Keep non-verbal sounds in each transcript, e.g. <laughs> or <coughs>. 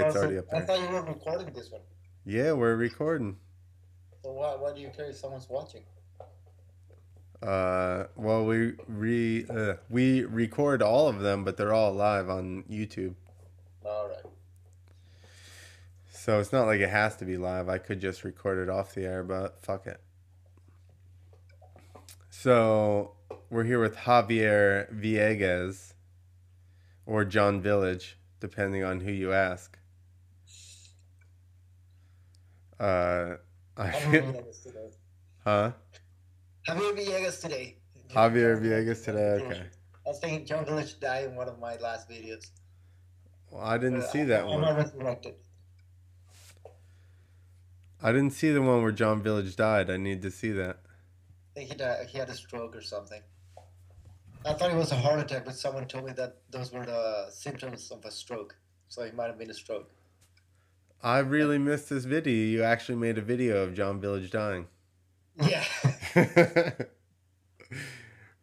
why it's Oh, so already up I thought you were recording this one. Yeah, we're recording. So why, why do you care if someone's watching? Uh, well, we re uh, we record all of them, but they're all live on YouTube. All right. So it's not like it has to be live. I could just record it off the air, but fuck it. So we're here with Javier Villegas or John Village, depending on who you ask. Uh, I, <laughs> huh? Javier Villegas today. Javier Villegas today. Okay. I was thinking John Village died in one of my last videos. Well, I didn't Uh, see that I'm one. not resurrected. I didn't see the one where John Village died. I need to see that. I think he died. He had a stroke or something. I thought it was a heart attack, but someone told me that those were the symptoms of a stroke. So it might have been a stroke. I really missed this video. You actually made a video of John Village dying. Yeah. <laughs>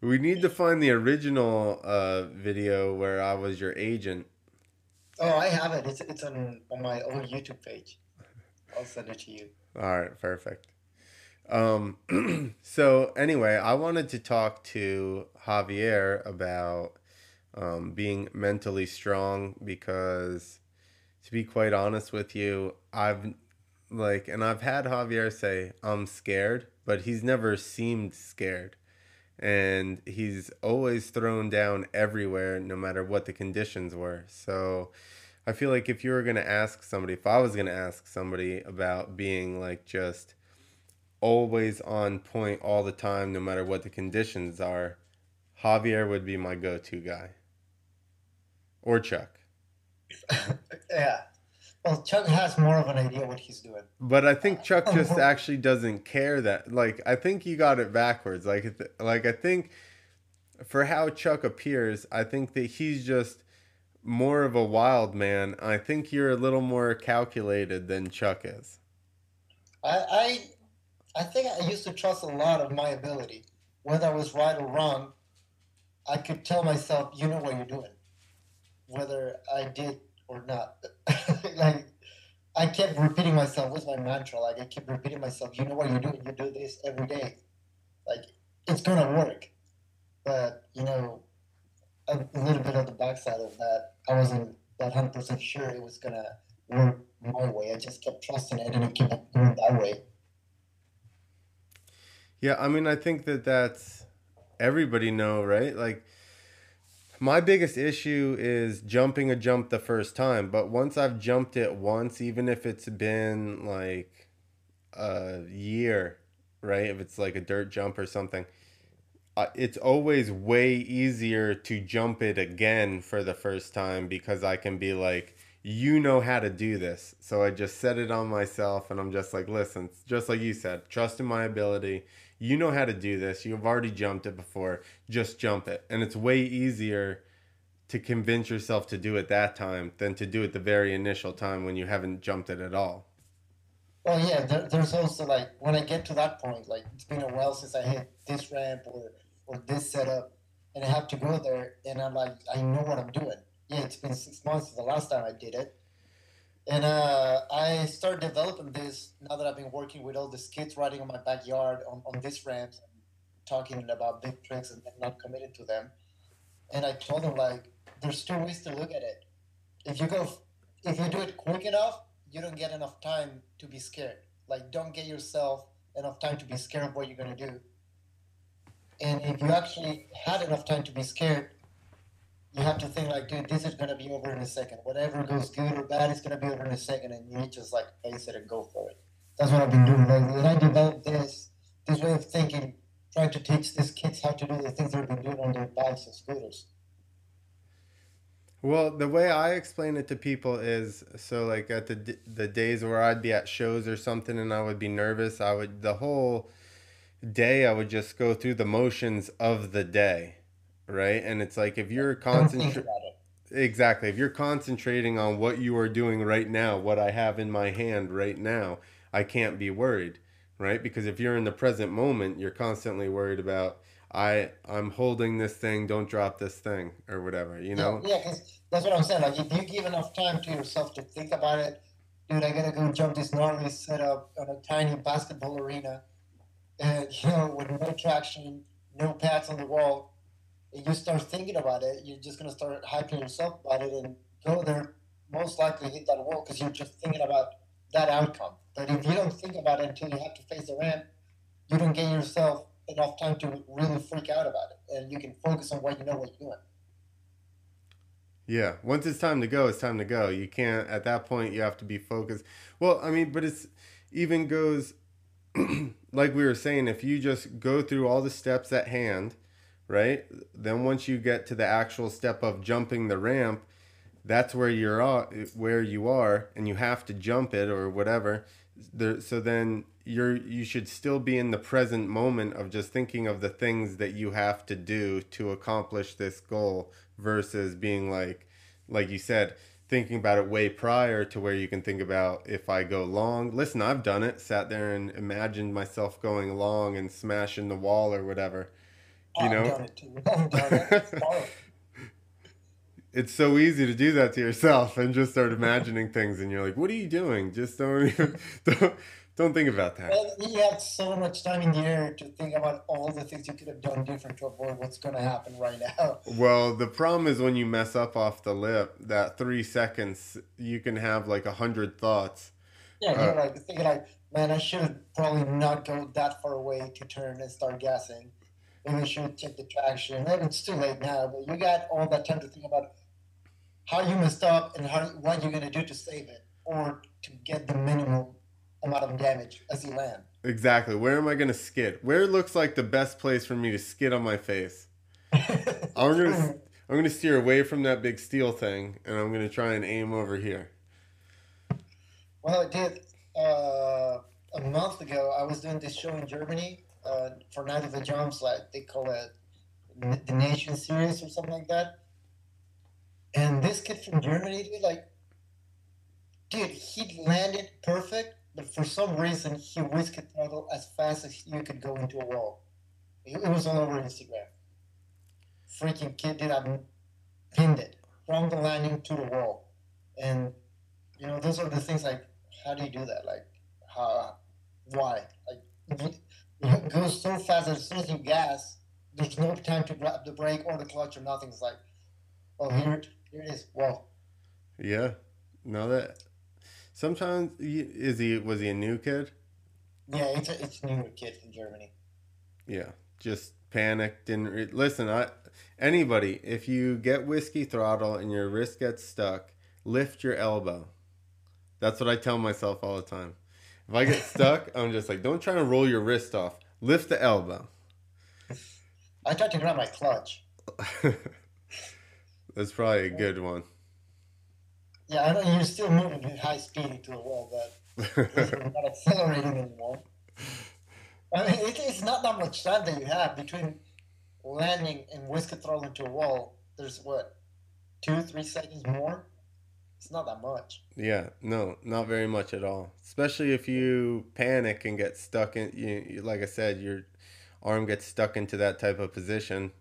we need to find the original uh, video where I was your agent. oh, I have it. It's it's on on my own YouTube page. I'll send it to you. All right, perfect. Um, <clears throat> so anyway, I wanted to talk to Javier about um, being mentally strong because, to be quite honest with you, I've like, and I've had Javier say I'm scared, but he's never seemed scared, and he's always thrown down everywhere, no matter what the conditions were. So. I feel like if you were going to ask somebody, if I was going to ask somebody about being like just always on point all the time, no matter what the conditions are, Javier would be my go to guy. Or Chuck. <laughs> yeah. Well, Chuck has more of an idea what he's doing. But I think Chuck <laughs> just actually doesn't care that like I think you got it backwards. Like like I think for how Chuck appears, I think that he's just more of a wild man. I think you're a little more calculated than Chuck is. I, I I think I used to trust a lot of my ability. Whether I was right or wrong, I could tell myself, you know what you're doing. Whether I did or not. <laughs> like I kept repeating myself with my mantra. Like I kept repeating myself, you know what you're doing, you do this every day. Like it's gonna work. But, you know, a, a little bit of the backside of that, I wasn't that hundred percent sure it was gonna work my way. I just kept trusting it and it kept going that way. Yeah, I mean, I think that that's everybody know, right? Like my biggest issue is jumping a jump the first time, but once I've jumped it once, even if it's been like a year, right? If it's like a dirt jump or something, it's always way easier to jump it again for the first time because I can be like, you know how to do this. So I just set it on myself and I'm just like, listen, just like you said, trust in my ability. You know how to do this. You've already jumped it before. Just jump it. And it's way easier to convince yourself to do it that time than to do it the very initial time when you haven't jumped it at all. Well, yeah, there, there's also like when I get to that point, like it's been a while since I hit this ramp or or this setup, and I have to go there, and I'm like, I know what I'm doing. Yeah, it's been six months since the last time I did it, and uh, I started developing this now that I've been working with all these kids riding on my backyard on on this ramp, and talking about big tricks and not committing to them, and I told them like, there's two ways to look at it. If you go, if you do it quick enough you don't get enough time to be scared. Like, don't get yourself enough time to be scared of what you're gonna do. And if you actually had enough time to be scared, you have to think like, dude, this is gonna be over in a second. Whatever goes good or bad is gonna be over in a second, and you just like face it and go for it. That's what I've been doing lately. And I developed this this way of thinking, trying to teach these kids how to do the things they've been doing on their bikes and scooters. Well, the way I explain it to people is so like at the the days where I'd be at shows or something and I would be nervous, I would the whole day I would just go through the motions of the day, right? And it's like if you're concentrating. Exactly. If you're concentrating on what you are doing right now, what I have in my hand right now, I can't be worried, right? Because if you're in the present moment, you're constantly worried about I I'm holding this thing, don't drop this thing or whatever, you know? Yeah, because that's what I'm saying. Like, if you give enough time to yourself to think about it, dude, I gotta go jump this gnarly setup on a tiny basketball arena, and <laughs> you know, with no traction, no pads on the wall, and you start thinking about it, you're just gonna start hyping yourself about it and go there. Most likely hit that wall because you're just thinking about that outcome. But if you don't think about it until you have to face the ramp, you don't get yourself enough time to really freak out about it, and you can focus on what you know what you're doing. Yeah, once it's time to go, it's time to go. You can't at that point. You have to be focused. Well, I mean, but it's even goes <clears throat> like we were saying. If you just go through all the steps at hand, right? Then once you get to the actual step of jumping the ramp, that's where you're where you are, and you have to jump it or whatever. There, so then you're you should still be in the present moment of just thinking of the things that you have to do to accomplish this goal versus being like like you said thinking about it way prior to where you can think about if I go long. Listen, I've done it. Sat there and imagined myself going long and smashing the wall or whatever. You I've know, done it too. <laughs> Done it. It's so easy to do that to yourself and just start imagining things, and you're like, "What are you doing? Just don't even <laughs> don't don't think about that." Well, you have so much time in the air to think about all the things you could have done different to avoid what's going to happen right now. <laughs> Well, the problem is when you mess up off the lip, that three seconds, you can have like a hundred thoughts. Yeah, Uh, you're like thinking like, man, I should probably not go that far away to turn and start gassing. Maybe I should take the traction. Maybe it's too late now, but you got all that time to think about how you messed up and how what you're gonna do to save it or to get the minimum amount of damage as you land. Exactly. Where am I going to skid? Where looks like the best place for me to skid on my face? I'm gonna I'm gonna steer away from that big steel thing, and I'm gonna try and aim over here. Well, I did. Uh, a month ago, I was doing this show in Germany uh, for Night of the Jumps, like they call it the Nation Series or something like that. And this kid from Germany, dude, like, dude, he landed perfect, but for some reason, he whisked throttle as fast as you could go into a wall. It, it was all over Instagram. Freaking kid did, I pinned it from the landing to the wall. And, you know, those are the things like, how do you do that? Like, how, why? Like, it goes so fast as soon as you gas, there's no time to grab the brake or the clutch or nothing. It's like, oh, mm-hmm. here, it- here it is. Whoa. Yeah. No, that sometimes is he was he a new kid? Yeah, it's a, it's a new kid from Germany. Yeah. Just panicked and re- listen. I anybody if you get whiskey throttle and your wrist gets stuck, lift your elbow. That's what I tell myself all the time. If I get stuck, I'm just like, don't try to roll your wrist off. Lift the elbow. I tried to grab my clutch. <laughs> That's probably a good one. Yeah, I know you're still moving at high speed into the wall, but you're not accelerating anymore. I mean, it, it's not that much time that you have between landing and whisk throttle into a wall. There's what, two, three seconds more? It's not that much. Yeah, no, not very much at all. Especially if you panic and get stuck in, you, you- like I said, your arm gets stuck into that type of position,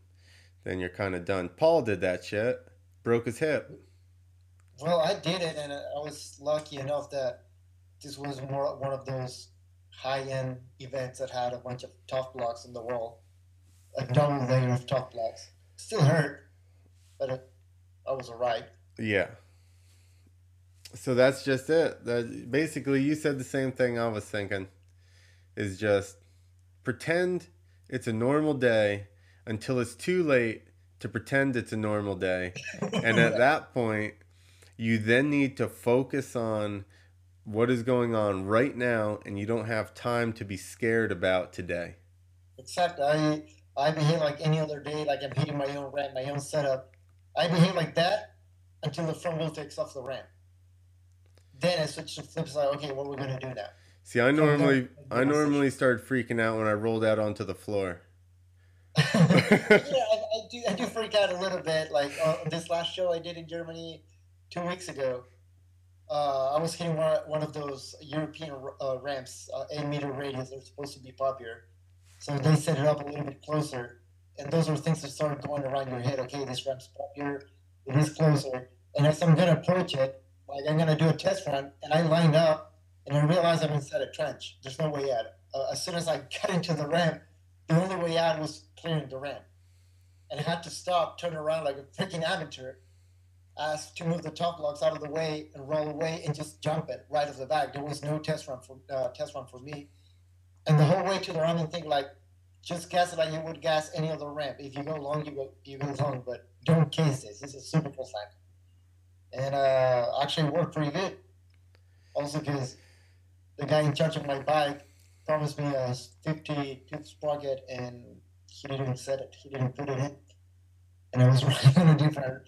then you're kind of done. Paul did that shit, broke his hip. Well, I did it, and I was lucky enough that this was more one of those high-end events that had a bunch of Tuff Blocks in the wall, a double layer of Tuff Blocks. Still hurt, but it, I was alright. Yeah. So that's just it. That basically you said the same thing I was thinking. Is just pretend it's a normal day until it's too late to pretend it's a normal day. And at <laughs> that point, you then need to focus on what is going on right now and you don't have time to be scared about today. Except I, I behave like any other day, like I'm hitting my own ramp, my own setup. I behave like that until the front wheel takes off the ramp. Then I switch to flip side. Okay, what are we gonna do now? See, I normally. I normally start freaking out when I rolled out onto the floor. <laughs> yeah, I, I do. I do <laughs> freak out a little bit. Like uh, this last show I did in Germany two weeks ago, uh, I was hitting one, one of those European uh, ramps, uh, eight meter radius. They're supposed to be popular, so they set it up a little bit closer, and those are things that start going around your head. Okay, this ramp's popular. it is closer, and as I'm gonna approach it, like I'm gonna do a test run, and I line up, and I realize I'm inside a trench. There's no way out. Uh, as soon as I <laughs> got into the ramp, the only way out was clearing the ramp, and I had to stop, turn around like a freaking amateur, asked to move the top blocks out of the way and roll away and just jump it right off the back. There was no test run for uh, test run for me, and the whole way to the ramp and think like, just gas it like you would gas any other ramp. If you go long, you go you go long, but don't case this. This is super cool cycle, and uh, actually worked pretty good. Also, because the guy in charge of my bike promised me a 50 tooth sprocket and he didn't set it. He didn't put it in, and I was <laughs> running on a different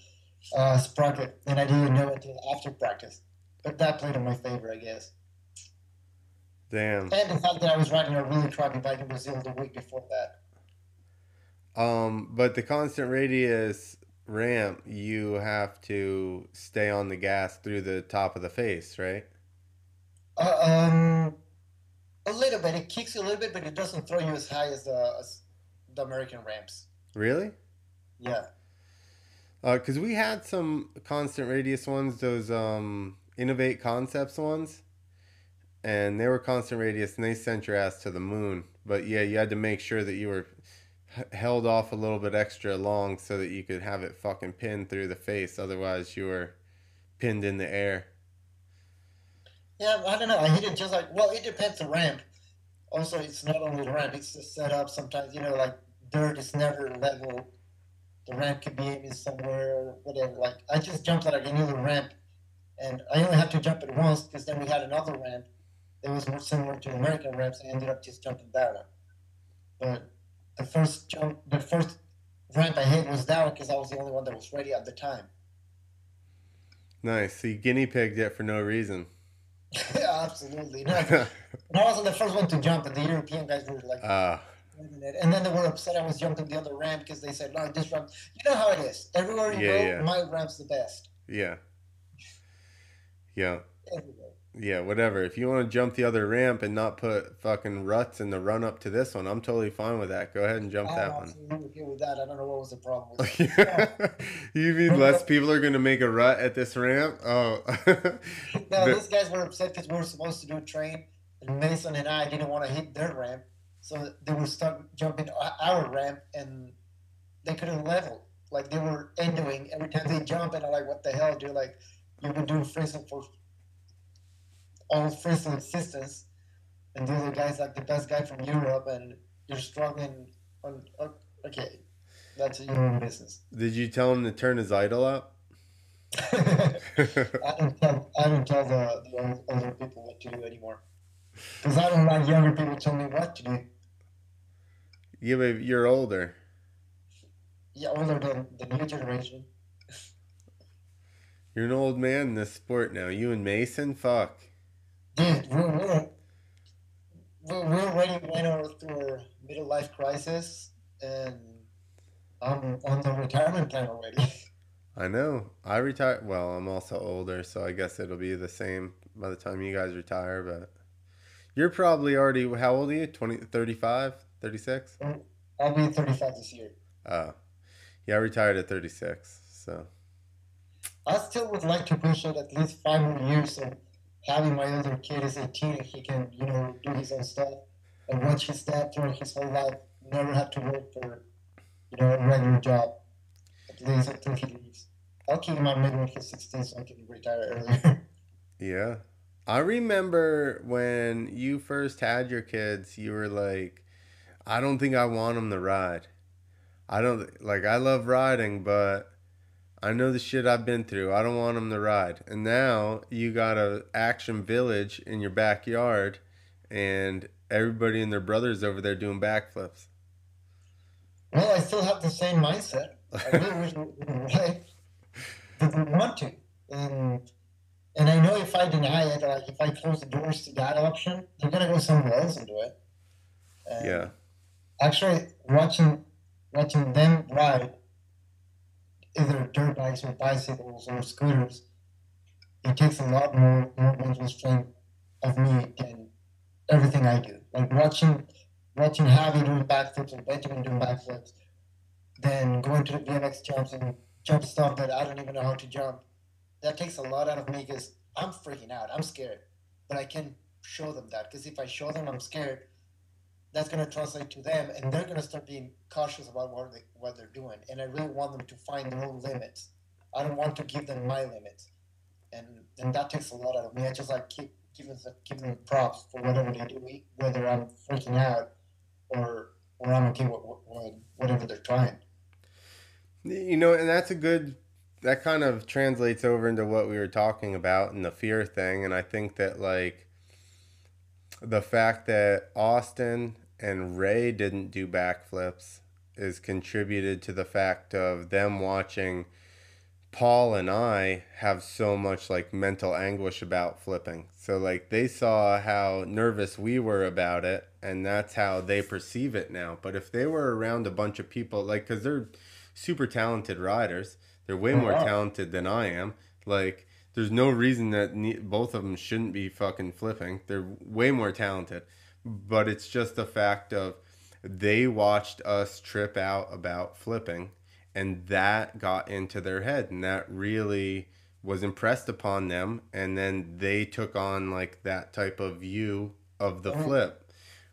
uh, sprocket, and I didn't know until after practice. But that played in my favor, I guess. Damn. And the fact that I was riding a really crappy bike in Brazil the week before that. Um, but the constant radius ramp, you have to stay on the gas through the top of the face, right? Uh, um, a little bit. It kicks you a little bit, but it doesn't throw you as high as the as the American ramps. Really? Yeah. Because we had some constant radius ones, those um, Innovate Concepts ones, and they were constant radius, and they sent your ass to the moon. But yeah, you had to make sure that you were held off a little bit extra long so that you could have it fucking pinned through the face. Otherwise, you were pinned in the air. Yeah, I don't know. I hit it just like well, it depends the ramp. Also, it's not only the ramp; it's the setup. Sometimes you know, like dirt is never level. The ramp could be aiming somewhere, whatever. Like I just jumped like another ramp, and I only had to jump it once because then we had another ramp that was more similar to American ramps, I ended up just jumping that one. But the first jump, the first ramp I hit was that because I was the only one that was ready at the time. Nice. So you guinea pigged it for no reason. <laughs> Absolutely. No, I wasn't the first one to jump, and the European guys were like, Ah, and then they were upset I was jumping the other ramp because they said, no, this ramp, you know how it is. Everywhere you Yeah, go, yeah. my ramp's the best. yeah. Yeah. Everywhere. Yeah, whatever. If you want to jump the other ramp and not put fucking ruts in the run up to this one, I'm totally fine with that. Go ahead and jump oh, I'm that one. with that. I don't know what was the problem <laughs> <laughs> <laughs> you mean less people are going to make a rut at this ramp? Oh. No, The- these guys were upset because we were supposed to do a train, and Mason and I didn't want to hit their ramp, so they were stuck jumping our ramp, and they couldn't level. Like they were endoing every time they jump, and I'm like, "What the hell, dude? Like you've been doing freestyle for all freestyle existence, and the other guy's like the best guy from Europe, and you're struggling on. Okay, that's your own business." Did you tell him to turn his idle up? <laughs> I don't tell I don't tell the, the older people what to do anymore. Because I don't like younger people telling me what to do. yeah, but you're older. Yeah, older than the new generation. You're an old man in this sport now. You and Mason? Fuck. Dude, we're we're, already went over through our middle life crisis, and I'm on the retirement plan already. <laughs> I know. I retire. Well, I'm also older, so I guess it'll be the same by the time you guys retire. But you're probably already, how old are you? 20, 35, 36? Mm, I'll be 35 this year. Oh. Yeah, I retired at 36. So, I still would like to push it at least five more years of having my other kid is 18 and he can, you know, do his own stuff and watch his dad throughout his whole life, never have to work for, you know, a regular job. At least until he leaves. I'll keep him on maybe when he's 16 so I can retire earlier. <laughs> yeah. I remember when you first had your kids, you were like, I don't think I want them to ride. I don't, like, I love riding, but I know the shit I've been through. I don't want them to ride. And now you got a action village in your backyard, and everybody and their brothers over there doing backflips. well, I still have the same mindset. I really wish we would ride, but we want to. And, and I know if I deny it, like if I close the doors to that option, they're going to go somewhere else and do it. And Yeah. actually watching watching them ride either dirt bikes or bicycles or scooters it takes a lot more more mental strength of me than everything I do. Like watching watching Javi doing backflips and Benjamin doing backflips then going to the BMX jumps and jump stuff that I don't even know how to jump. That takes a lot out of me because I'm freaking out. I'm scared, but I can show them that because if I show them I'm scared, that's going to translate to them, and they're mm-hmm. going to start being cautious about what they what they're doing. And I really want them to find their own limits. I don't want to give them my limits, and and that takes a lot out of me. I just like keep giving them, giving them props for whatever they do, whether I'm freaking out or or I'm okay with, with whatever they're trying. You know, and that's a good. That kind of translates over into what we were talking about and the fear thing, and I think that like the fact that Austin and Ray didn't do backflips is contributed to the fact of them watching Paul and I have so much like mental anguish about flipping. So like they saw how nervous we were about it and that's how they perceive it now. But if they were around a bunch of people like cuz they're super talented riders, they're way oh, more talented than I am. Like there's no reason that ne- both of them shouldn't be fucking flipping. They're way more talented. But it's just the fact of they watched us trip out about flipping and that got into their head and that really was impressed upon them and then they took on like that type of view of the flip.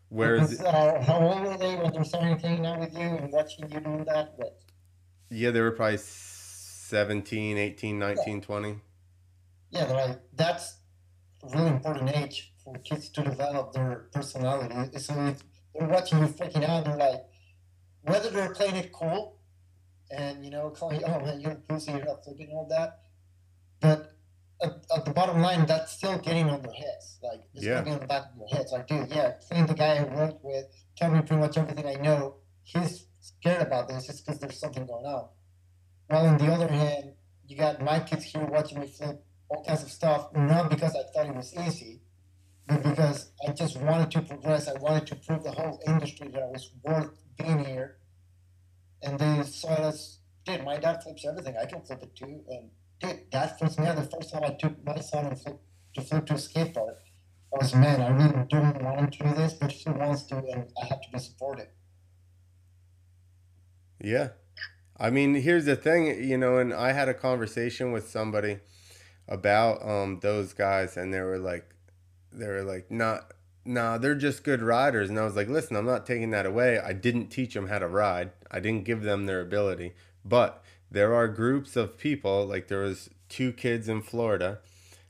Whereas because, uh, how old were they when they're starting hanging out with you and watching you do that? With yeah they were probably 17 18 19 yeah. 20 yeah like that's really important age for kids to develop their personality so if they're watching you freaking out they're like whether they're playing it cool and you know, calling, oh man, you're a pussy, you're not flipping all that. But at, at, the bottom line, that's still getting on their heads. Like it's yeah. getting on the back of their heads. Like, dude, yeah, seeing the guy I worked with tell me pretty much everything I know, he's scared about this just because there's something going on. While on the other hand, you got my kids here watching me flip all kinds of stuff, not because I thought it was easy, because I just wanted to progress. I wanted to prove the whole industry that I was worth being here and they saw us, dude, my dad flips everything. I can flip it too. And dude, that flips me out. The first time I took my son and flip, to flip to a skate park, I was, man, I really don't want to do this, but he wants to, and I have to be supported. Yeah. I mean, here's the thing, you know, and I had a conversation with somebody about um those guys and they were like they were like not nah, they're just good riders. And I was like, listen, I'm not taking that away. I didn't teach them how to ride. I didn't give them their ability. But there are groups of people, like there was two kids in Florida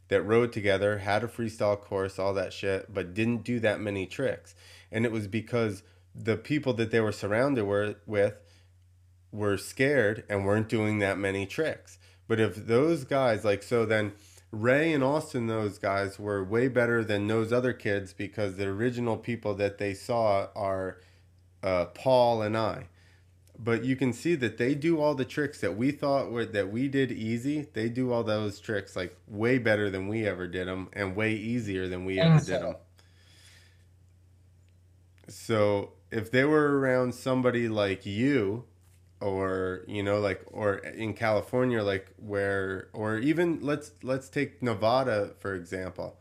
that rode together, had a freestyle course, all that shit, but didn't do that many tricks. And it was because the people that they were surrounded were, with were scared and weren't doing that many tricks. But if those guys, like, so then Ray and Austin, those guys were way better than those other kids because the original people that they saw are uh, Paul and I. But you can see that they do all the tricks that we thought were that we did easy. They do all those tricks like way better than we ever did them, and way easier than we ever did them. So if they were around somebody like you, or you know like or in California like where or even let's let's take Nevada for example.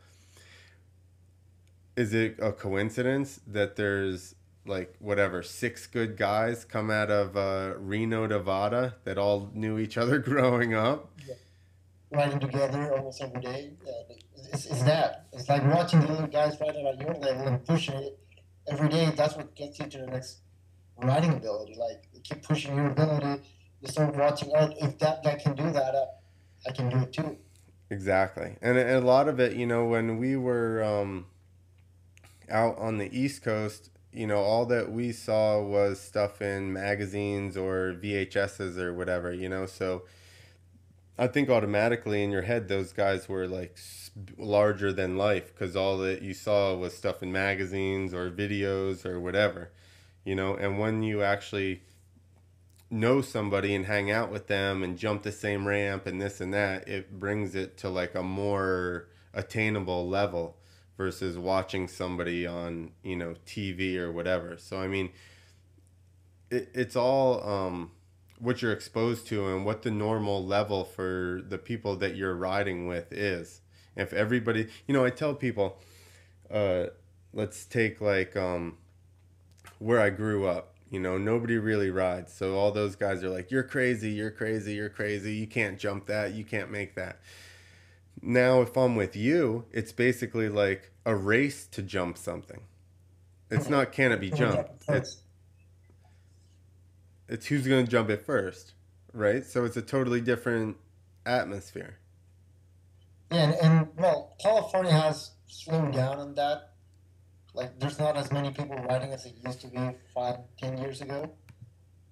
Is it a coincidence that there's like whatever six good guys come out of uh, Reno Nevada that all knew each other <laughs> growing up? Yeah. riding together almost every day? Yeah, it's, it's that. It's like watching the other guys riding at your level and pushing it every day. That's what gets you to the next riding ability like keep pushing your ability. You start watching, oh, if that guy can do that, uh, I can do it too. Exactly, and a lot of it, you know, when we were um, out on the East Coast, you know, all that we saw was stuff in magazines or VHSs or whatever, you know. So I think automatically in your head, those guys were like larger than life because all that you saw was stuff in magazines or videos or whatever, you know. And when you actually know somebody and hang out with them and jump the same ramp and this and that, it brings it to like a more attainable level versus watching somebody on, you know, TV or whatever. So, I mean, it, it's all um, what you're exposed to and what the normal level for the people that you're riding with is. If everybody, you know, I tell people, uh, let's take like um, where I grew up You know, nobody really rides. So all those guys are like, "You're crazy, you're crazy, you're crazy. You can't jump that. You can't make that." Now, if I'm with you, it's basically like a race to jump something. It's not can it be jumped. It's it's who's going to jump it first, right? So it's a totally different atmosphere. And, and well, California has slowed down on that. Like, there's not as many people riding as it used to be five, ten years ago.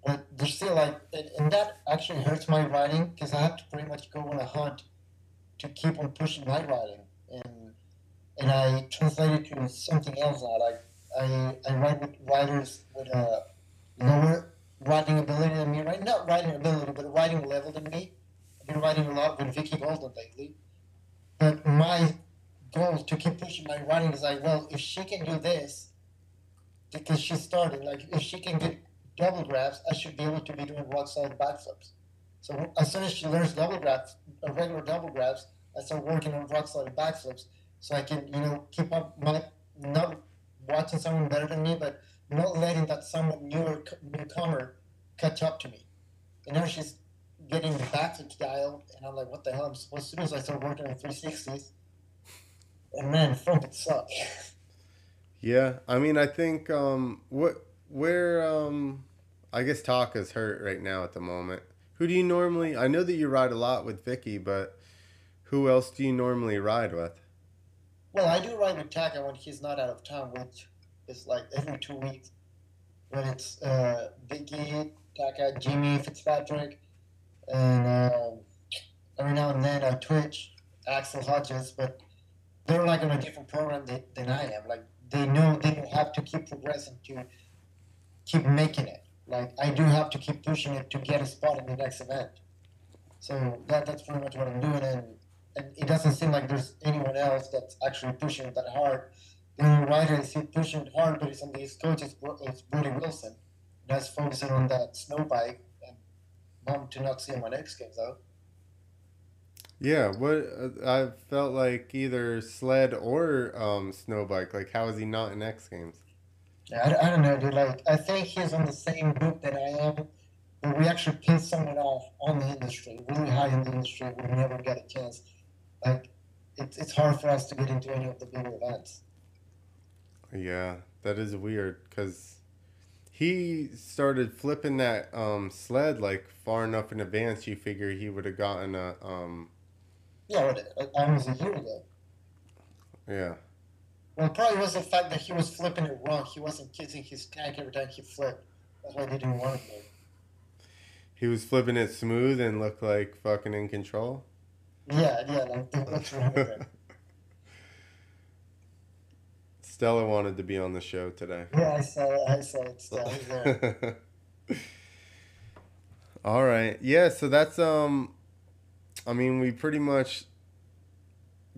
But there's still like, and, and that actually hurts my riding because I have to pretty much go on a hunt to keep on pushing my riding, and and I translate it to something else now. Like I I ride with riders with a lower riding ability than me, right? Not riding ability, but riding level than me. I've been riding a lot with Vicky Golden lately. But my goal to keep pushing my riding is like, well, if she can do this, because she started, like, if she can get double grabs, I should be able to be doing rock solid backflips. So as soon as she learns double grabs, regular double grabs, I start working on rock solid backflips, so I can, you know, keep up my not watching someone better than me, but not letting that somewhat newer newcomer catch up to me. And now she's getting the backflip style, and I'm like, what the hell I'm supposed to do? So I start working on 360s. And man, it suck. Yeah, I mean, I think um, what where um, I guess Taka's hurt right now at the moment. Who do you normally? I know that you ride a lot with Vicky, but who else do you normally ride with? Well, I do ride with Taka when he's not out of town, which is like every two weeks. When it's uh, Vicky, Taka, Jimmy Fitzpatrick, and um, every now and then uh, Twitch, Axel Hodges, but they're like on a different program than, than I am. Like they know they have to keep progressing to keep making it. Like I do have to keep pushing it to get a spot in the next event. So that that's pretty much what I'm doing, and and it doesn't seem like there's anyone else that's actually pushing it that hard. The only rider is pushing it hard, but it's on the East Coast. It's, it's Brody Wilson. That's focusing on that snow bike, and bummed to not see him on X Games out. Yeah, what uh, I felt like either sled or um, snow bike. Like, how is he not in X Games? I, I don't know, dude. Like, I think he's on the same group that I am, but we actually piss someone off on the industry, really high in the industry. We never get a chance. Like, it's it's hard for us to get into any of the bigger events. Yeah, that is weird because he started flipping that um, sled like far enough in advance. You figure he would have gotten a. Um... Yeah, almost a year ago. Yeah. Well, probably was the fact that he was flipping it wrong. He wasn't kissing his tank every time he flipped. That's why they didn't want him He was flipping it smooth and looked like fucking in control. Yeah, yeah, like that's <laughs> right. Stella wanted to be on the show today. Yeah, I saw it. I saw it. Stella. <laughs> All right. Yeah. So that's um. I mean, we pretty much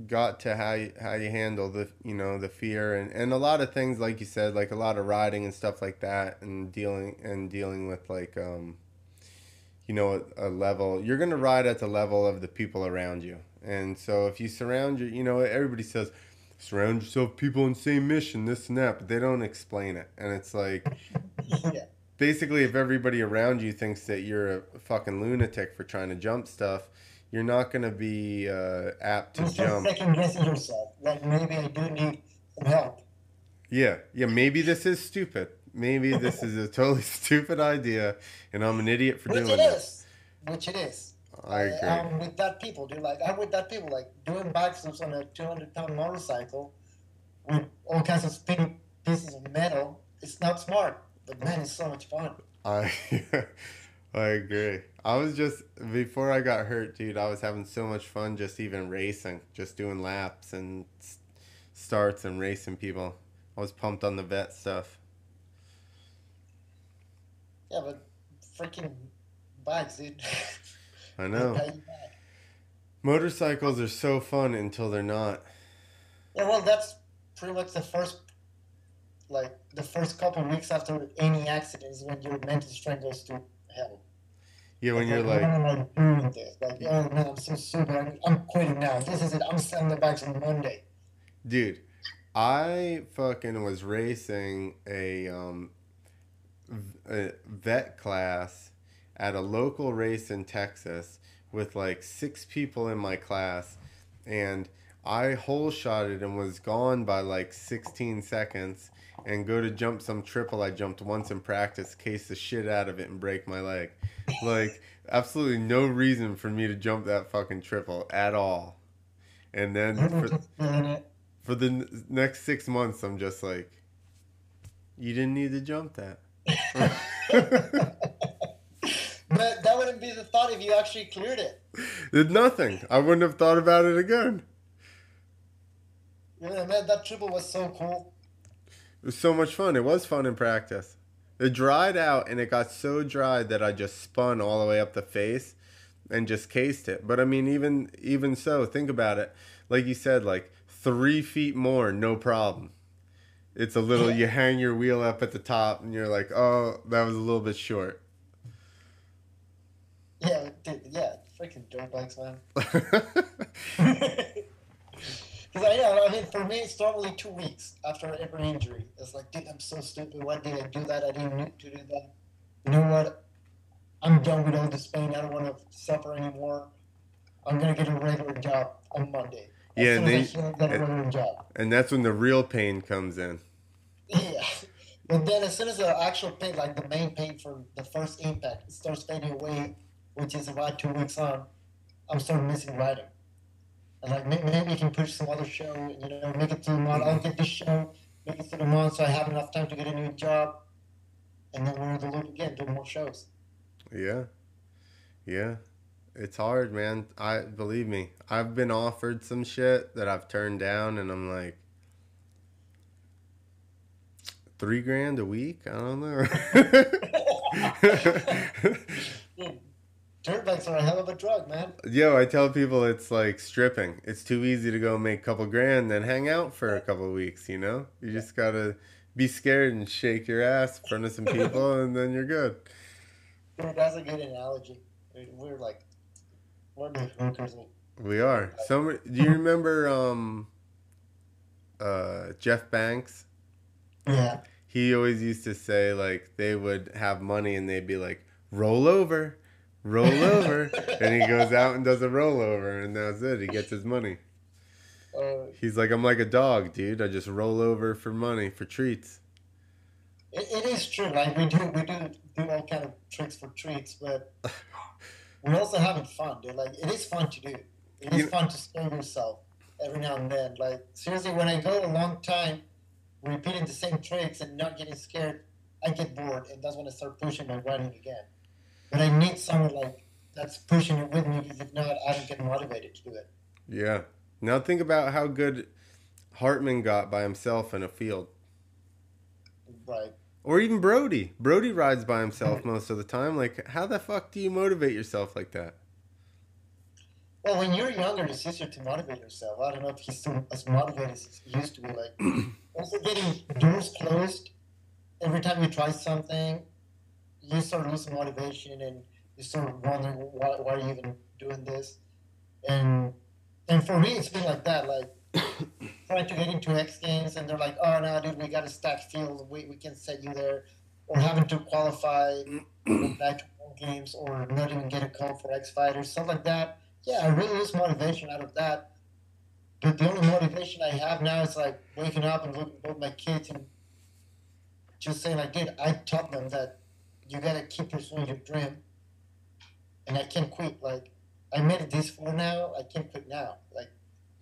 got to how you, how you handle the you know the fear and, and a lot of things like you said like a lot of riding and stuff like that and dealing and dealing with like um you know a, a level. You're gonna ride at the level of the people around you. And so if you surround you you know everybody says surround yourself people in same mission this and that but they don't explain it. And it's like <laughs> yeah. basically if everybody around you thinks that you're a fucking lunatic for trying to jump stuff you're not going to be uh, apt to jump. second guessing yourself. Like maybe I do need some help. Yeah, yeah. Maybe this is stupid. Maybe this is a totally <laughs> stupid idea, and I'm an idiot for Which doing it it. is. Which it is. I agree. I'm with that people, dude. Like I'm with that people. Like doing backflips on a 200 pound motorcycle with all kinds of spinning pieces of metal. It's not smart, but man, it's so much fun. I <laughs> I agree. I was just before I got hurt, dude. I was having so much fun just even racing, just doing laps and starts and racing people. I was pumped on the vet stuff. Yeah, but freaking bikes, dude. <laughs> I know. They pay you back. Motorcycles are so fun until they're not. Yeah, well, that's pretty much the first, like the first couple of weeks after any accident is when your mental strength goes to hell. Yeah, when you're like, like, oh I'm so stupid. I'm, I'm quitting now. This is it. I'm selling the bikes on Monday. dude, I fucking was racing a um a vet class at a local race in Texas with like six people in my class, and I hole shotted and was gone by like 16 seconds. And go to jump some triple I jumped once in practice, case the shit out of it, and break my leg. Like, absolutely no reason for me to jump that fucking triple at all. And then for, just feeling it. for the n- next six months, I'm just like, you didn't need to jump that. <laughs> But that wouldn't be the thought if you actually cleared it. Did nothing. I wouldn't have thought about it again. Yeah, man, that triple was so cool. It was so much fun. It was fun in practice. It dried out and it got so dry that I just spun all the way up the face and just cased it. But I mean, even even so, think about it. Like you said, like three feet more, no problem. It's a little. You hang your wheel up at the top, and you're like, "Oh, that was a little bit short." Yeah, dude, yeah, freaking dirt bikes, man. <laughs> <laughs> Because I know, I mean, for me, it's normally two weeks after every injury. It's like, dude, I'm so stupid. Why did I do that? I didn't need to do that. You know what? I'm done with all this pain. I don't want to suffer anymore. I'm gonna get a regular job on Monday. As Yeah, and as I get a regular job. and that's when the real pain comes in. Yeah. But then as soon as the actual pain, like the main pain from the first impact, starts fading away, which is about two weeks on, I'm starting missing riding. Like maybe, I can push some other show, you know, make it to the month. I'll get this show, make it to the month so I have enough time to get a new job. And then we're in the loop again, do more shows. Yeah. Yeah. It's hard, man. I believe me. I've been offered some shit that I've turned down and I'm like three grand a week? I don't know. <laughs> <laughs> Bikes are a hell of a drug, man. Yo, I tell people it's like stripping. It's too easy to go make a couple grand then hang out for a couple weeks, you know? You just gotta be scared and shake your ass in front of some people <laughs> and then you're good. Dude, that's a good analogy. We're like, we're. We are. Some do you remember um uh Jeff Banks? Yeah. He always used to say like they would have money and they'd be like, roll over, roll over. and he goes out and does a rollover and that's it. He gets his money. Uh, He's like, I'm like a dog, dude. I just roll over for money, for treats. It, it is true. Like we do, we do do all kind of tricks for treats, but we're also having fun, dude. Like it is fun to do. It is You- fun to scare yourself every now and then. Like seriously, when I go a long time repeating the same tricks and not getting scared, I get bored, and that's when I start pushing my running again. But I need someone like that's pushing it with me because if not, I don't get motivated to do it. Yeah. Now think about how good Hartman got by himself in a field. Right. Or even Brody. Brody rides by himself most of the time. Like, how the fuck do you motivate yourself like that? Well, when you're younger, it's easier to motivate yourself. I don't know if he's still as motivated as he used to be. Like, <clears throat> also getting doors closed every time you try something, you start losing motivation and you start wondering why, why are you even doing this. And and for me, it's been like that. Like <coughs> trying to get into X Games, and they're like, "Oh no, dude, we got a stacked field. We we can set you there." Or having to qualify <coughs> back to home games, or not even get a call for X Fighters, stuff like that yeah, I really lose motivation out of that. But the only motivation I have now is like waking up and looking at my kids and just saying like, dude, I taught them that you gotta keep pursuing your dream, and I can't quit. Like, I made it this far now. I can't quit now. Like,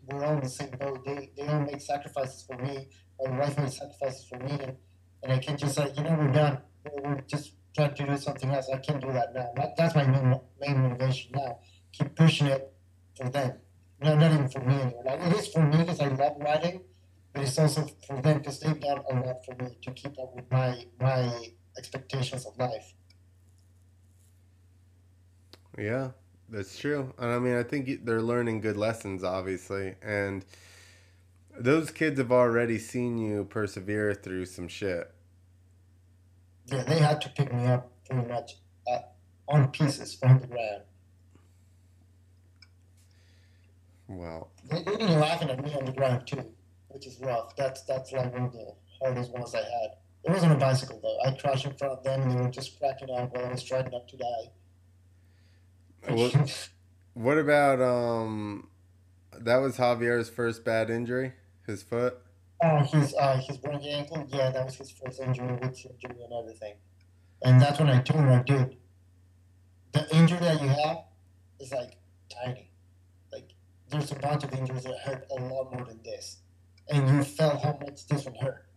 we're all in the same boat. They they all make sacrifices for me. My wife made sacrifices for me, and, and I can't just like, you know, we're done. We're, just trying to do something else. I can't do that now. That, that's my main, main motivation now keep pushing it for them. No, not even for me anymore. Like, it is for me because I love writing, but it's also for them because they've done a lot for me to keep up with my my expectations of life. Yeah, that's true. And I mean, I think they're learning good lessons, obviously. And those kids have already seen you persevere through some shit. Yeah, they had to pick me up pretty much uh, on pieces from the ground. Wow. They, been laughing at me on the ground too, which is rough. That's that's like one of the hardest ones I had. It wasn't a bicycle though. I crashed in front of them and they were just cracking up while I was trying not to die. Well, <laughs> what about um? That was Javier's first bad injury, his foot. Oh, his uh, his broken ankle. Yeah, that was his first injury with surgery and everything. And that's when I told him, dude, the injury that you have is like tiny. Like there's a bunch of injuries that hurt a lot more than this, and you felt how much this one hurt.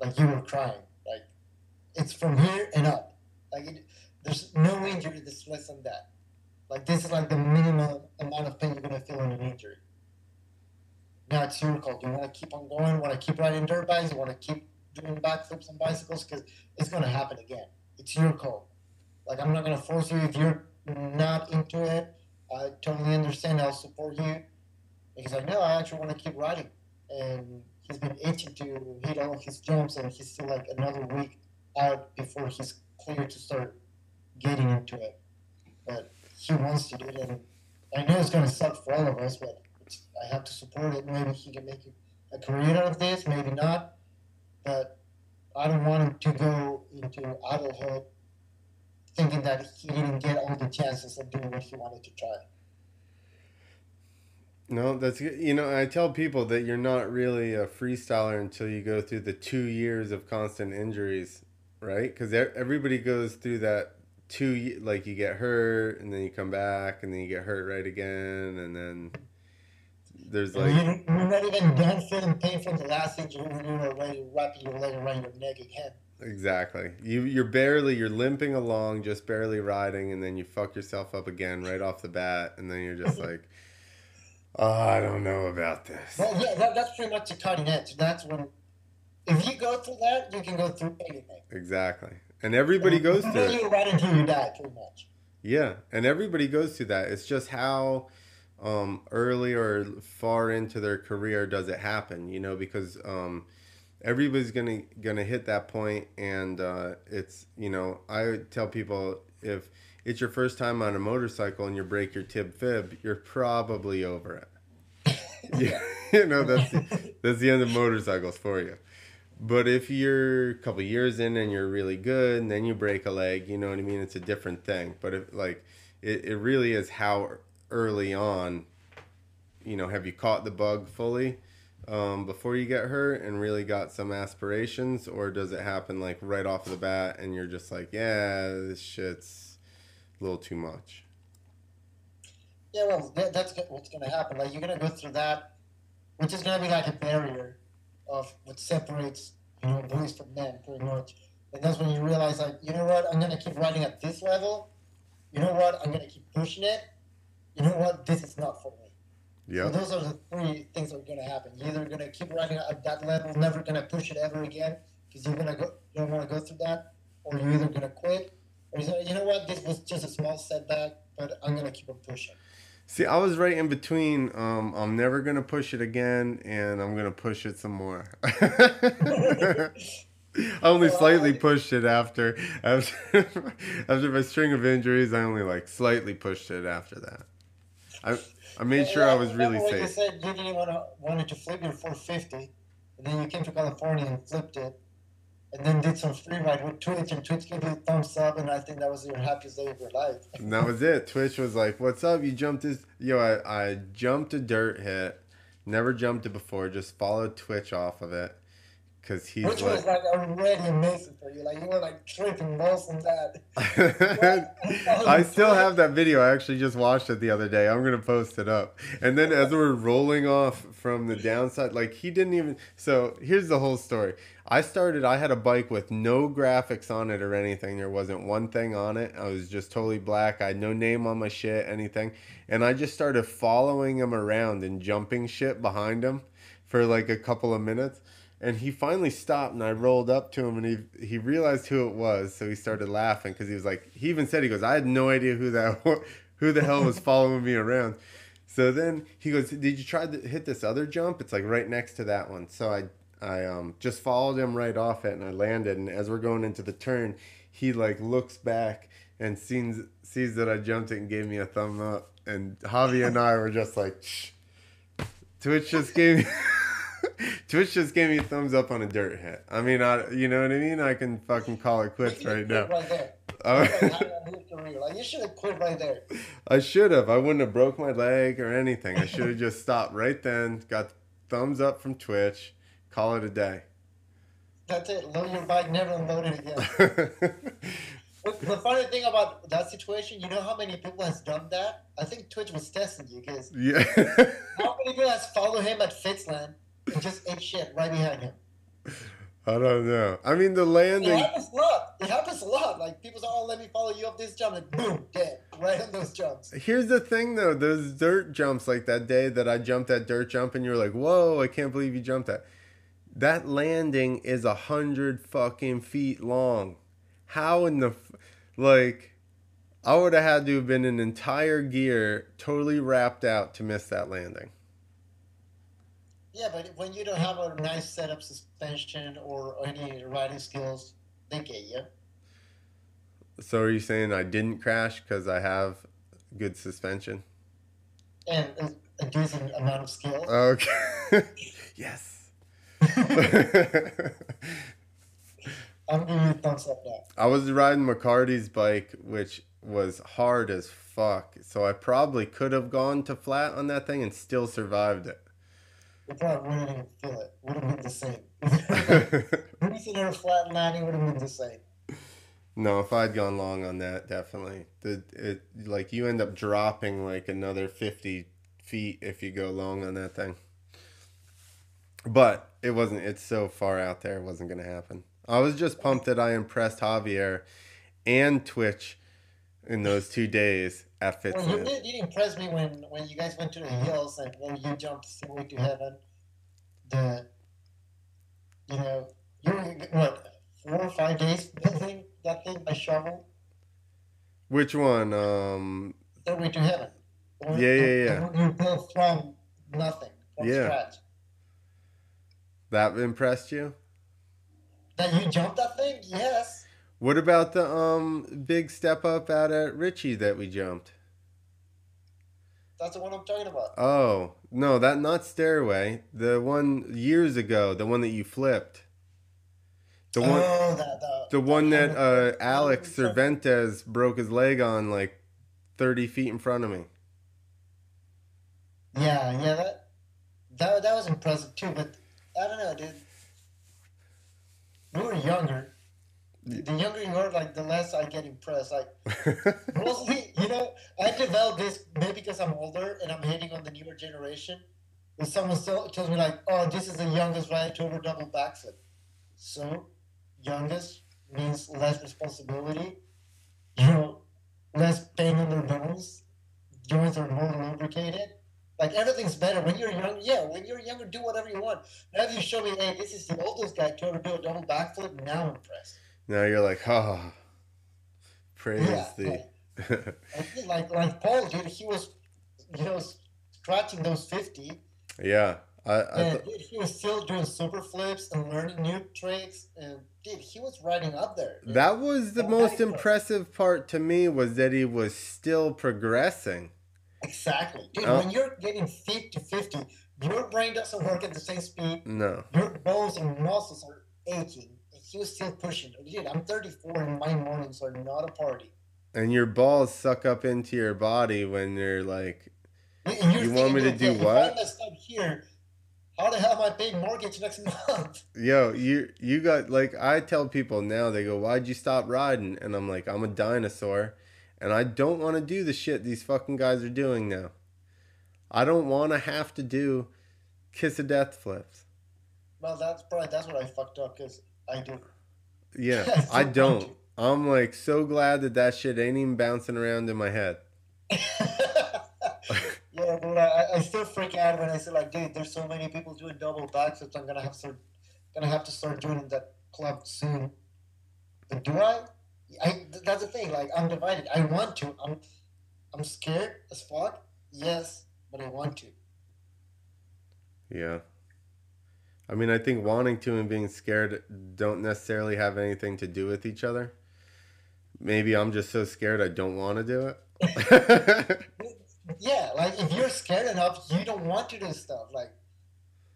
Like you were crying. Like it's from here and up. Like it, there's no injury that's less than that. Like this is like the minimum amount of pain you're gonna feel in an injury. Now it's your call. You want to keep on going? Want to keep riding dirt bikes? To keep doing backflips on bicycles? Because it's gonna happen again. It's your call. Like I'm not gonna force you if you're not into it. I totally understand. I'll support you. Because I know I actually want to keep riding, and he's been itching to hit all his jumps, and he's still like another week out before he's clear to start getting into it. But he wants to do it, and I know it's gonna suck for all of us, but I have to support it. Maybe he can make a career out of this, maybe not. But I don't want him to go into adulthood thinking that he didn't get all the chances of doing what he wanted to try. No, that's you know I tell people that you're not really a freestyler until you go through the two years of constant injuries, right? Because everybody goes through that two like you get hurt and then you come back and then you get hurt right again and then there's like you're not even done feeling pain from the last injury when you're already wrapping your leg around your neck again. Exactly. You you're barely you're limping along, just barely riding, and then you fuck yourself up again right off the bat, and then you're just <laughs> like, oh, I don't know about this. Well, yeah, that, that's pretty much the cutting edge. That's when, if you go through that, you can go through anything. Exactly, and everybody and goes through. You right until you die, pretty much. Yeah, and everybody goes through that. It's just how um, early or far into their career does it happen? You know, because um, everybody's gonna gonna hit that point and uh, it's you know i tell people if it's your first time on a motorcycle and you break your tib fib you're probably over it. <laughs> Yeah <laughs> you know that's the, that's the end of motorcycles for you. But if you're a couple years in and you're really good and then you break a leg you know what i mean? It's a different thing. But if like it, it really is how early on you know have you caught the bug fully um, before you get hurt and really got some aspirations, or does it happen like right off the bat and you're just like, yeah, this shit's a little too much? Yeah, well, that's what's going to happen. Like you're going to go through that, which is going to be like a barrier of what separates you know boys from men, pretty much. And that's when you realize, like, you know what, I'm going to keep riding at this level. You know what, I'm going to keep pushing it. You know what, this is not for me. Yeah. So those are the three things that are going to happen. You're either going to keep riding at that level, never going to push it ever again, because you're going to go, you don't want to go through that, or you're either going to quit, or you know what, this was just a small setback, but I'm going to keep on pushing. See, I was right in between. Um, I'm never gonna push it again, and I'm gonna push it some more. <laughs> I only slightly pushed it after <laughs> after after my string of injuries. I only like slightly pushed it after that. I I made sure I was really safe. You said you didn't want to wanted to flip your 450, and then you came to California and flipped it, and then did some free ride with Twitch, and Twitch gave you a thumbs up, and I think that was your happiest day of your life. and <laughs> that was it. Twitch was like, "What's up? You jumped this? Yo, I I jumped a dirt hit, never jumped it before. Just followed Twitch off of it." Because he's which like, was like already amazing for you. Like you were like tripping balls and that. <laughs> I oh, still have that video. I actually just watched it the other day. I'm gonna post it up. And then as we're rolling off from the downside, like he didn't even. So here's the whole story. I started. I had a bike with no graphics on it or anything. There wasn't one thing on it. I was just totally black. I had no name on my shit, anything. And I just started following him around and jumping shit behind him for like a couple of minutes and he finally stopped and i rolled up to him and he he realized who it was so he started laughing because he was like he even said he goes i had no idea who that <laughs> who the hell was following me around. So then he goes did you try to hit this other jump? It's like right next to that one. So i i um just followed him right off it and i landed and as we're going into the turn he like looks back and sees sees that i jumped it and gave me a thumb up and javi and i were just like Shh. twitch just gave me <laughs> Twitch just gave me a thumbs up on a dirt hit. I mean, I, you know what I mean? I can fucking call it quits right now. Right there. <laughs> Oh. Like, I leave career? Like, you should have quit right there. I should have. I wouldn't have broke my leg or anything. I should have just stopped right then. Got thumbs up from Twitch. Call it a day. That's it. Load your bike, never unload it again. <laughs> The funny thing about that situation, you know how many people has done that? I think Twitch was testing you because yeah. how many people has followed him at Fitzland and just ate shit right behind him? I don't know. I mean, the It landing. happens a lot. It happens a lot. Like people say, "Oh, let me follow you up this jump," and boom, dead right on those jumps. Here's the thing, though. Those dirt jumps, like that day that I jumped that dirt jump, and you were like, "Whoa, I can't believe you jumped that." That landing is a hundred fucking feet long. How in the, like, I would have had to have been an entire gear, totally wrapped out to miss that landing. Yeah, but when you don't have a nice setup suspension or any riding skills, they get you. So are you saying I didn't crash because I have good suspension? And a, a decent amount of skill. Okay. <laughs> yes. <laughs> I'm giving you thumbs up now. I was riding McCarty's bike, which was hard as fuck. So I probably could have gone to flat on that thing and still survived it. You probably wouldn't even feel it. Would have been the same. Breathing or flat landing would have been the same. no, if I'd gone long on that, definitely. The it like you end up dropping like another fifty feet if you go long on that thing. But it wasn't. It's so far out there. It wasn't gonna happen. I was just pumped that I impressed Javier and Twitch in those two days at Well, you did, you impressed me when, when you guys went to the hills and when you jumped Stairway to Heaven. The, you know, you were, what, four or five days building that thing by shovel? Which one? Um. Stairway to Heaven. The one- Yeah, yeah, yeah. You built from nothing, from Yeah. scratch. That impressed you? That you jumped that thing? Yes. What about the um big step up out at Richie that we jumped? That's the one I'm talking about. Oh no, that not stairway. The one years ago, the one that you flipped. The one, oh, that, the, the one that uh, Alex Cervantes broke his leg on like thirty feet in front of me. Yeah, yeah, that, that that was impressive too. But I don't know, dude. We were younger. The younger you are, like the less I get impressed. Like <laughs> mostly, you know, I developed this maybe because I'm older and I'm hating on the newer generation. When someone still tells me like, "Oh, this is the youngest to over double backflip," so youngest means less responsibility. You know, less pain in their bones. Joints are more lubricated. Like everything's better when you're young. Yeah, when you're younger, do whatever you want. Now if you show me, hey, this is the oldest guy to ever do a double backflip. Now I'm impressed. Now you're like, oh, praise Yeah, the. <laughs> I like like Paul, dude, he was, you know, scratching those fifty, yeah, I, I and dude, he was still doing super flips and learning new tricks, and dude, he was riding up there. dude. that was the I'm most impressive part to me was that he was still progressing. exactly, dude. Oh. When you're getting 50 50, your brain doesn't work at the same speed. No. Your bones and muscles are aching. He was still pushing. Dude, I'm 34, and my mornings are not a party. And your balls suck up into your body when you're like, you're You want me to do what? If I messed up here, how the hell am I paying mortgage next month? yo, you you got like I tell people now they go, why'd you stop riding? And I'm like, I'm a dinosaur, and I don't want to do the shit these fucking guys are doing now. I don't want to have to do kiss of death flips. Well, that's probably that's what I fucked up because I do. Yeah, <laughs> I don't. I'm like so glad that that shit ain't even bouncing around in my head. <laughs> yeah, dude, I, I still freak out when I say like, dude, there's so many people doing double backflips. I'm gonna have to gonna have to start joining that club soon. But do I? I that's the thing. Like, I'm divided. I want to. I'm, I'm scared as fuck. Yes, but I want to. Yeah. I mean, I think wanting to and being scared don't necessarily have anything to do with each other. Maybe I'm just so scared I don't want to do it. Yeah, like if you're scared enough, you don't want to do stuff. Like,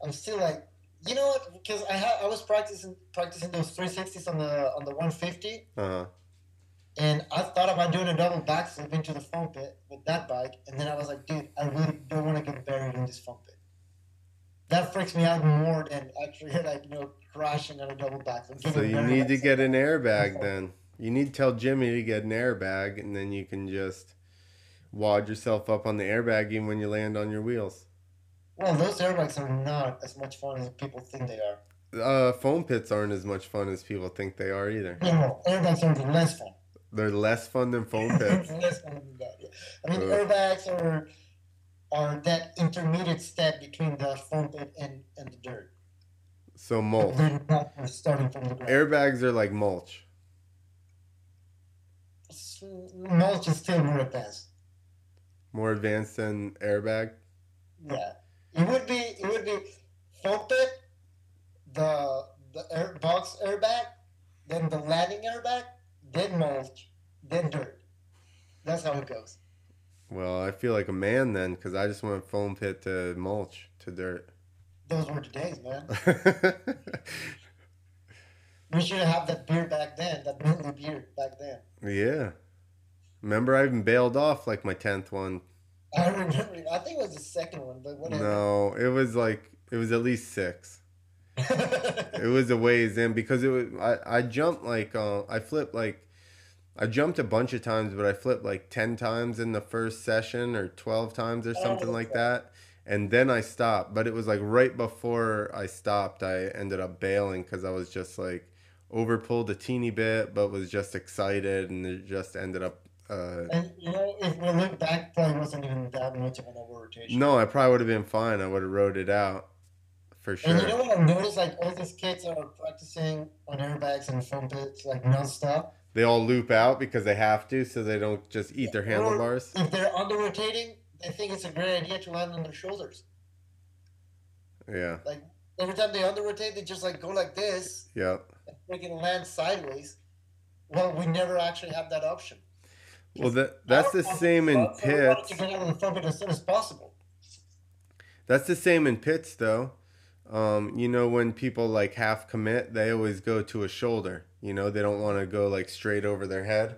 I'm still like, you know what? Because I had I was practicing practicing those 360s on the on the 150, Uh huh. and I thought about doing a double backflip into the foam pit with that bike, and then I was like, dude, I really don't want to get buried in this foam pit. That freaks me out more than actually <laughs> like you know crashing on a double back. So getting you need to get an airbag <laughs> then. You need to tell Jimmy to get an airbag, and then you can just wad yourself up on the airbag even when you land on your wheels. Well, those airbags are not as much fun as people think they are. Uh, foam pits aren't as much fun as people think they are either. No, airbags are less fun. They're less fun than foam <laughs> pits. less fun than that. yeah. I mean, Uh. airbags are are that intermediate step between the foam pit and, and the dirt. So mulch. Starting from the ground. Airbags are like mulch. S- Mulch is still more advanced. More advanced than airbag. Yeah, it would be it would be foam pit, the the air box airbag, then the landing airbag, then mulch, then dirt. That's how it goes. Well, I feel like a man then, because I just went foam pit to mulch to dirt. Those were the days, man. <laughs> We should have that beer back then, that Bentley beer back then. yeah. Remember, I even bailed off like my tenth one. <laughs> I remember. I think it was the second one, but whatever. No, it was like it was at least six. <laughs> It was a ways in because it was I, I jumped like uh, I flipped like I jumped a bunch of times, but I flipped like ten times in the first session or twelve times or something Oh, like okay. that. And then I stopped, but it was like right before I stopped, I ended up bailing because I was just like overpulled a teeny bit, but was just excited, and it just ended up. Uh, and you know, if we look back, probably wasn't even that much of an over rotation. no, I probably would have been fine. I would have rode it out for sure. And you know what I noticed? Like all these kids are practicing on airbags and foam pits like nonstop. They all loop out because they have to, so they don't just eat their Or handlebars. If they're under rotating, they think it's a great idea to land on their shoulders. Yeah. Like every time they under rotate, they just like go like this Yep. and freaking land sideways. Well, we never actually have that option. Well, that that's the same in So we wanted pits. to get out of the as soon as possible. That's the same in pits, though. Um, you know, when people like half commit, they always go to a shoulder. You know, they don't want to go like straight over their head,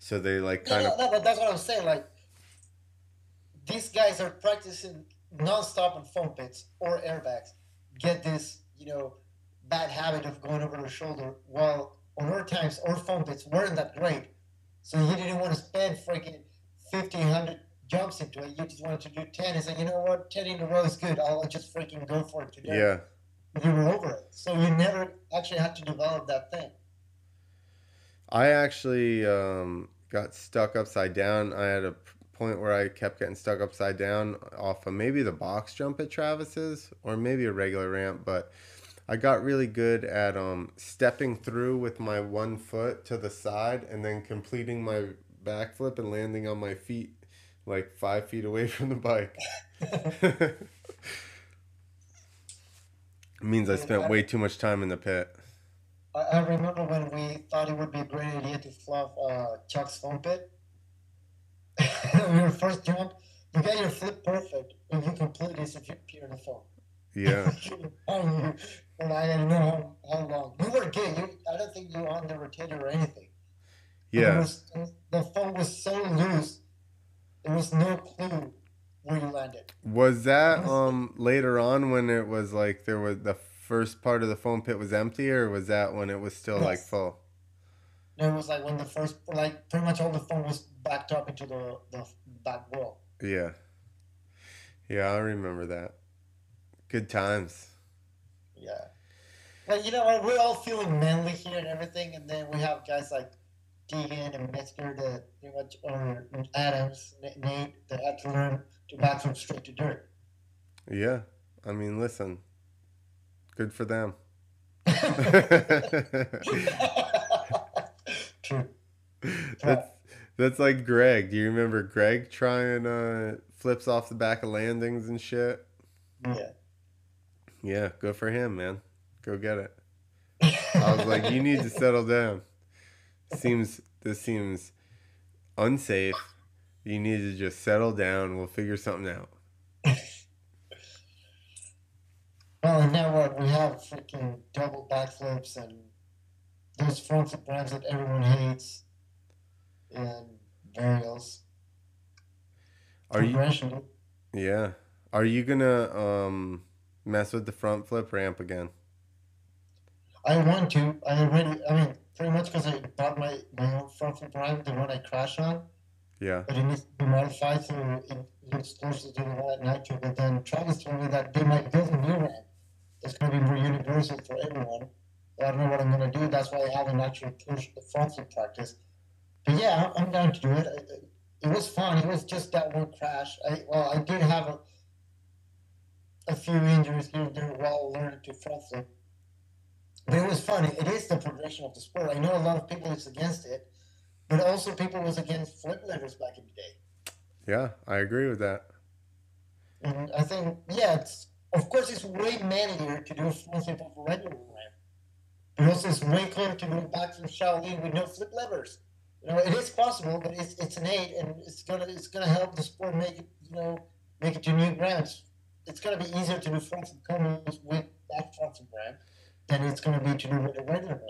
so they like kind no, of. no, but that's what I'm saying. Like these guys are practicing nonstop on foam pits or airbags. Get this, you know, bad habit of going over their shoulder. While on our times, our foam pits weren't that great, so you didn't want to spend freaking 50, 100 jumps into it. You just wanted to do 10 and say, you know what, 10 in a row is good. I'll just freaking go for it today. Yeah. You were over it, so you never actually had to develop that thing. I actually um, got stuck upside down. I had a point where I kept getting stuck upside down off of maybe the box jump at Travis's or maybe a regular ramp, but I got really good at um, stepping through with my one foot to the side and then completing my backflip and landing on my feet like five feet away from the bike. <laughs> means I spent way too much time in the pit. I, I remember when we thought it would be a great idea to fluff uh, Chuck's foam pit. <laughs> your first jump, you got your flip perfect, and you complete this if <laughs> you appear in the foam. Yeah. and I didn't know how, how long. You were good. You, I don't think you were on the rotator or anything. But It Yeah. was, the foam was so loose, there was no clue where you landed. Was that um later on when it was like there was the first part of the foam pit was empty, or was that when it was still like Yes. full? It was like when the first, like pretty much all the foam was backed up into the, the back wall. Yeah. Yeah, I remember that. Good times. Yeah. But you know what? We're all feeling manly here and everything, and then we have guys like And Mister that pretty much, or Adams, Nate, that had to learn to backflip straight to dirt. Yeah. I mean, listen. Good for them. <laughs> <laughs> True. that's that's like Greg. Do you remember Greg trying uh flips off the back of landings and shit? Yeah. Yeah, good for him, man. Go get it. I was like, you need to settle down. Seems this seems unsafe. You need to just settle down. We'll figure something out. Well, and now but we have freaking double backflips and those front flip ramps that everyone hates and burials. Are you? Yeah. Are you gonna um mess with the front flip ramp again? I want to. I already. I mean, pretty much because I bought my my own front flip ramp, the one I crashed on. Yeah. but it needs to be modified so it looks closer to the one at Nitro. But then Travis told me that they might build a new one. that's going to be more universal for everyone. I don't know what I'm going to do. That's why I haven't actually pushed the front flip practice. But yeah, I'm, down to do it. It, was fun. It was just that one crash. I well, I did have a, a few injuries here and there while learning to front flip. But it was fun. It is the progression of the sport. I know a lot of people is against it, but also people was against flip levers back in the day. Yeah, I agree with that. And I think, yeah, it's of course it's way manlier to do a front flip off a regular ramp. But also it's way cooler to do a back from Shaolin with no flip levers. You know, it is possible, but it's it's innate and it's gonna it's gonna help the sport make it, you know, make it to new grounds. It's gonna be easier to do front flip combos with that front flip ramp than it's gonna be to do with regular ramp.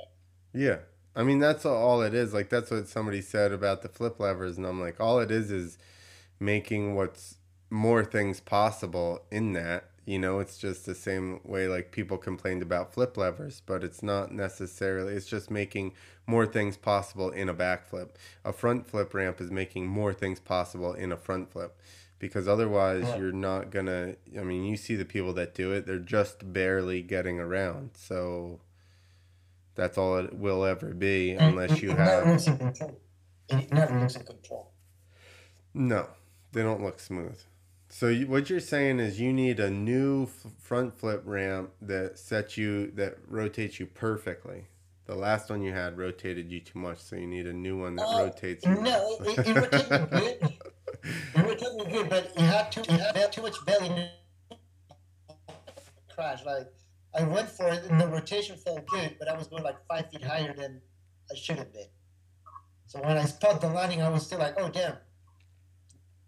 Yeah. I mean, that's all it is. Like, that's what somebody said about the flip levers. And I'm like, all it is is making what's more things possible in that. You know, it's just the same way like people complained about flip levers, but it's not necessarily, it's just making more things possible in a backflip. A front flip ramp is making more things possible in a front flip because otherwise you're not gonna, I mean, you see the people that do it, they're just barely getting around. So that's all it will ever be unless you it never have. looks in control. It never looks in control. No, they don't look smooth. So you, what you're saying is you need a new f- front flip ramp that sets you that rotates you perfectly. The last one you had rotated you too much, so you need a new one that Uh, rotates you. No, it, it rotated good. <laughs> <laughs> It rotated me good, but it had too it had too much belly crash. Like I went for it, and the rotation felt good, but I was going like five feet higher than I should have been. So when I spot the landing, I was still like, "Oh damn,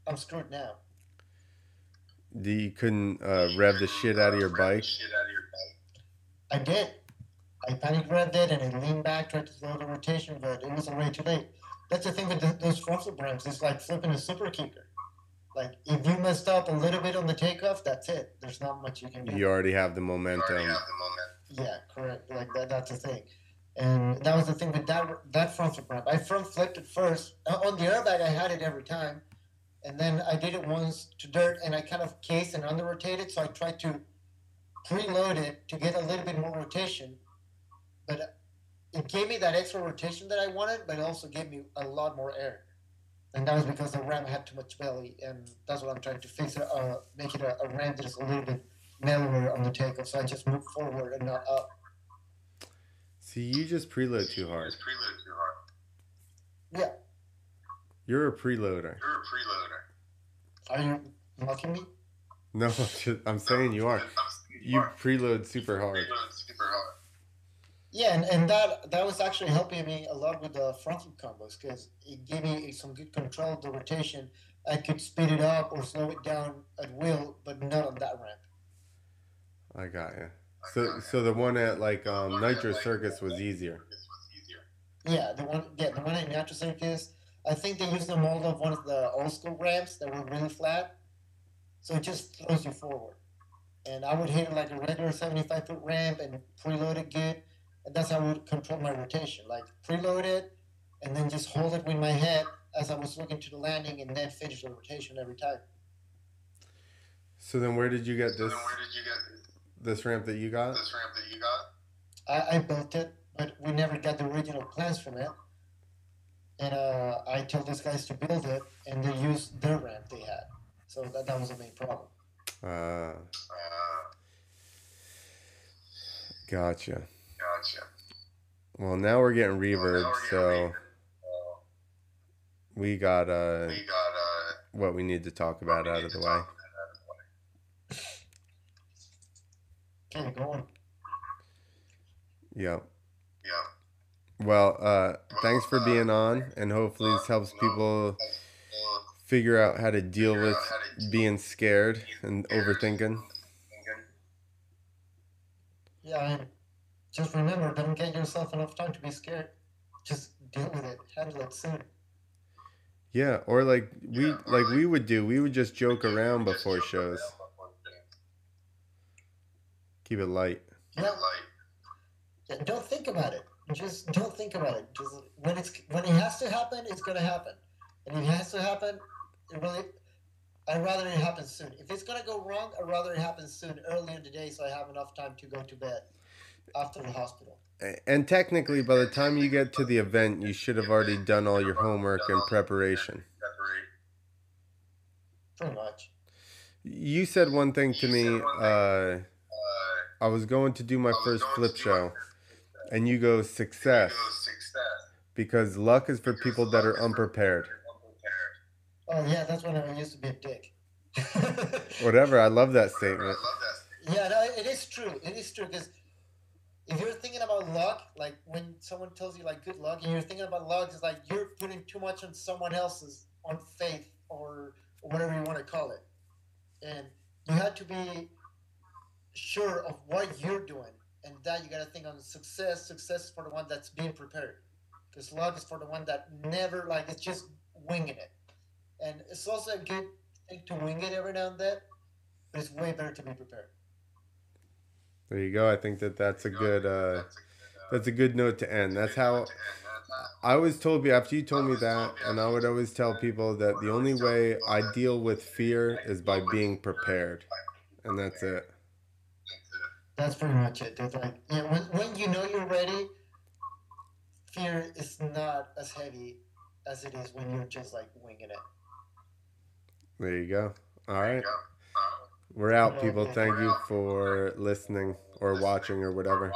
I'm screwed now." You couldn't uh, rev the shit out of your bike? I did. I panic revved it and I leaned back, tried to slow the rotation, but it was already too late. That's the thing with those front flip ramps. It's like flipping a super kicker. Like if you messed up a little bit on the takeoff, that's it. There's not much you can do. You already have the momentum. Already have the momentum. Yeah, correct. Like that, that's the thing. And that was the thing with that that front flip ramp. I front flipped it first. Uh, On the airbag, I had it every time. And then I did it once to dirt and I kind of cased and under rotated. So I tried to preload it to get a little bit more rotation. But it gave me that extra rotation that I wanted, but it also gave me a lot more air. And that was because the ram had too much belly. And that's what I'm trying to fix it, uh, make it a, a ramp that is a little bit mellower on the takeoff. So I just move forward and not up. See, you just preload too hard. Preload too hard. Yeah. You're a preloader. You're a preloader. Are you mocking me? No, just- I'm saying you are. You preload super hard. preload super hard. Yeah, and, and that that was actually helping me a lot with the front flip combos because it gave me some good control of the rotation. I could speed it up or slow it down at will, but not on that ramp. I got you. So, so the one at like um, Nitro Circus was easier. Yeah, the one yeah, the one at Nitro Circus. I think they used the mold of one of the old school ramps that were really flat. So it just throws you forward. And I would hit it like a regular 75 foot ramp and preload it good. And that's how I would control my rotation. Like preload it and then just hold it with my head as I was looking to the landing and then finish the rotation every time. So then, where did you get this So you get this ramp that you got? This ramp that you got? I, I built it, but we never got the original plans from it. And uh, I told these guys to build it, and they used their ramp they had. So that, that was the main problem. Uh, gotcha. Well, now we're getting reverb, so we got uh what we need to talk about out of the way. Okay, go on. Yep. Well, uh, thanks for being on, and hopefully this helps people figure out how to deal with being scared and overthinking. Yeah, and just remember, don't get yourself enough time to be scared. Just deal with it. Handle it soon. Yeah, or like we like we would do, we would just joke around before shows. Keep it light. Yeah. yeah. Don't think about it. Just don't think about it. Just when it's when it has to happen, it's gonna happen. And if it has to happen, it really I'd rather it happen soon. If it's gonna go wrong, I'd rather it happen soon, early in the day, so I have enough time to go to bed after the hospital. And technically, by the time you get to the event, you should have already done all your homework and preparation. Pretty much. You said one thing to me. Uh, I was going to do my first flip show, and you go success because luck is for people that are unprepared. Oh yeah, that's when I used to be a dick. Whatever. I love that statement. Yeah, no, it is true. It is true because if you're thinking about luck, like when someone tells you like good luck, and you're thinking about luck, it's like you're putting too much on someone else's on faith or whatever you want to call it, and you have to be sure of what you're doing, and that you got to think on success. Success for the one that's being prepared, because luck is for the one that never like it's just winging it, and it's also a good thing to wing it every now and then, but it's way better to be prepared. There you go. I think that that's a good uh, that's a good note to end. That's how I always told you after you told me that, and I would always tell people that the only way I deal with fear is by being prepared, and that's it. That's pretty much it. That's like yeah, when, when you know you're ready, fear is not as heavy as it is when you're just like winging it. There you go. All right. We're out, people. Thank you for listening or watching or whatever.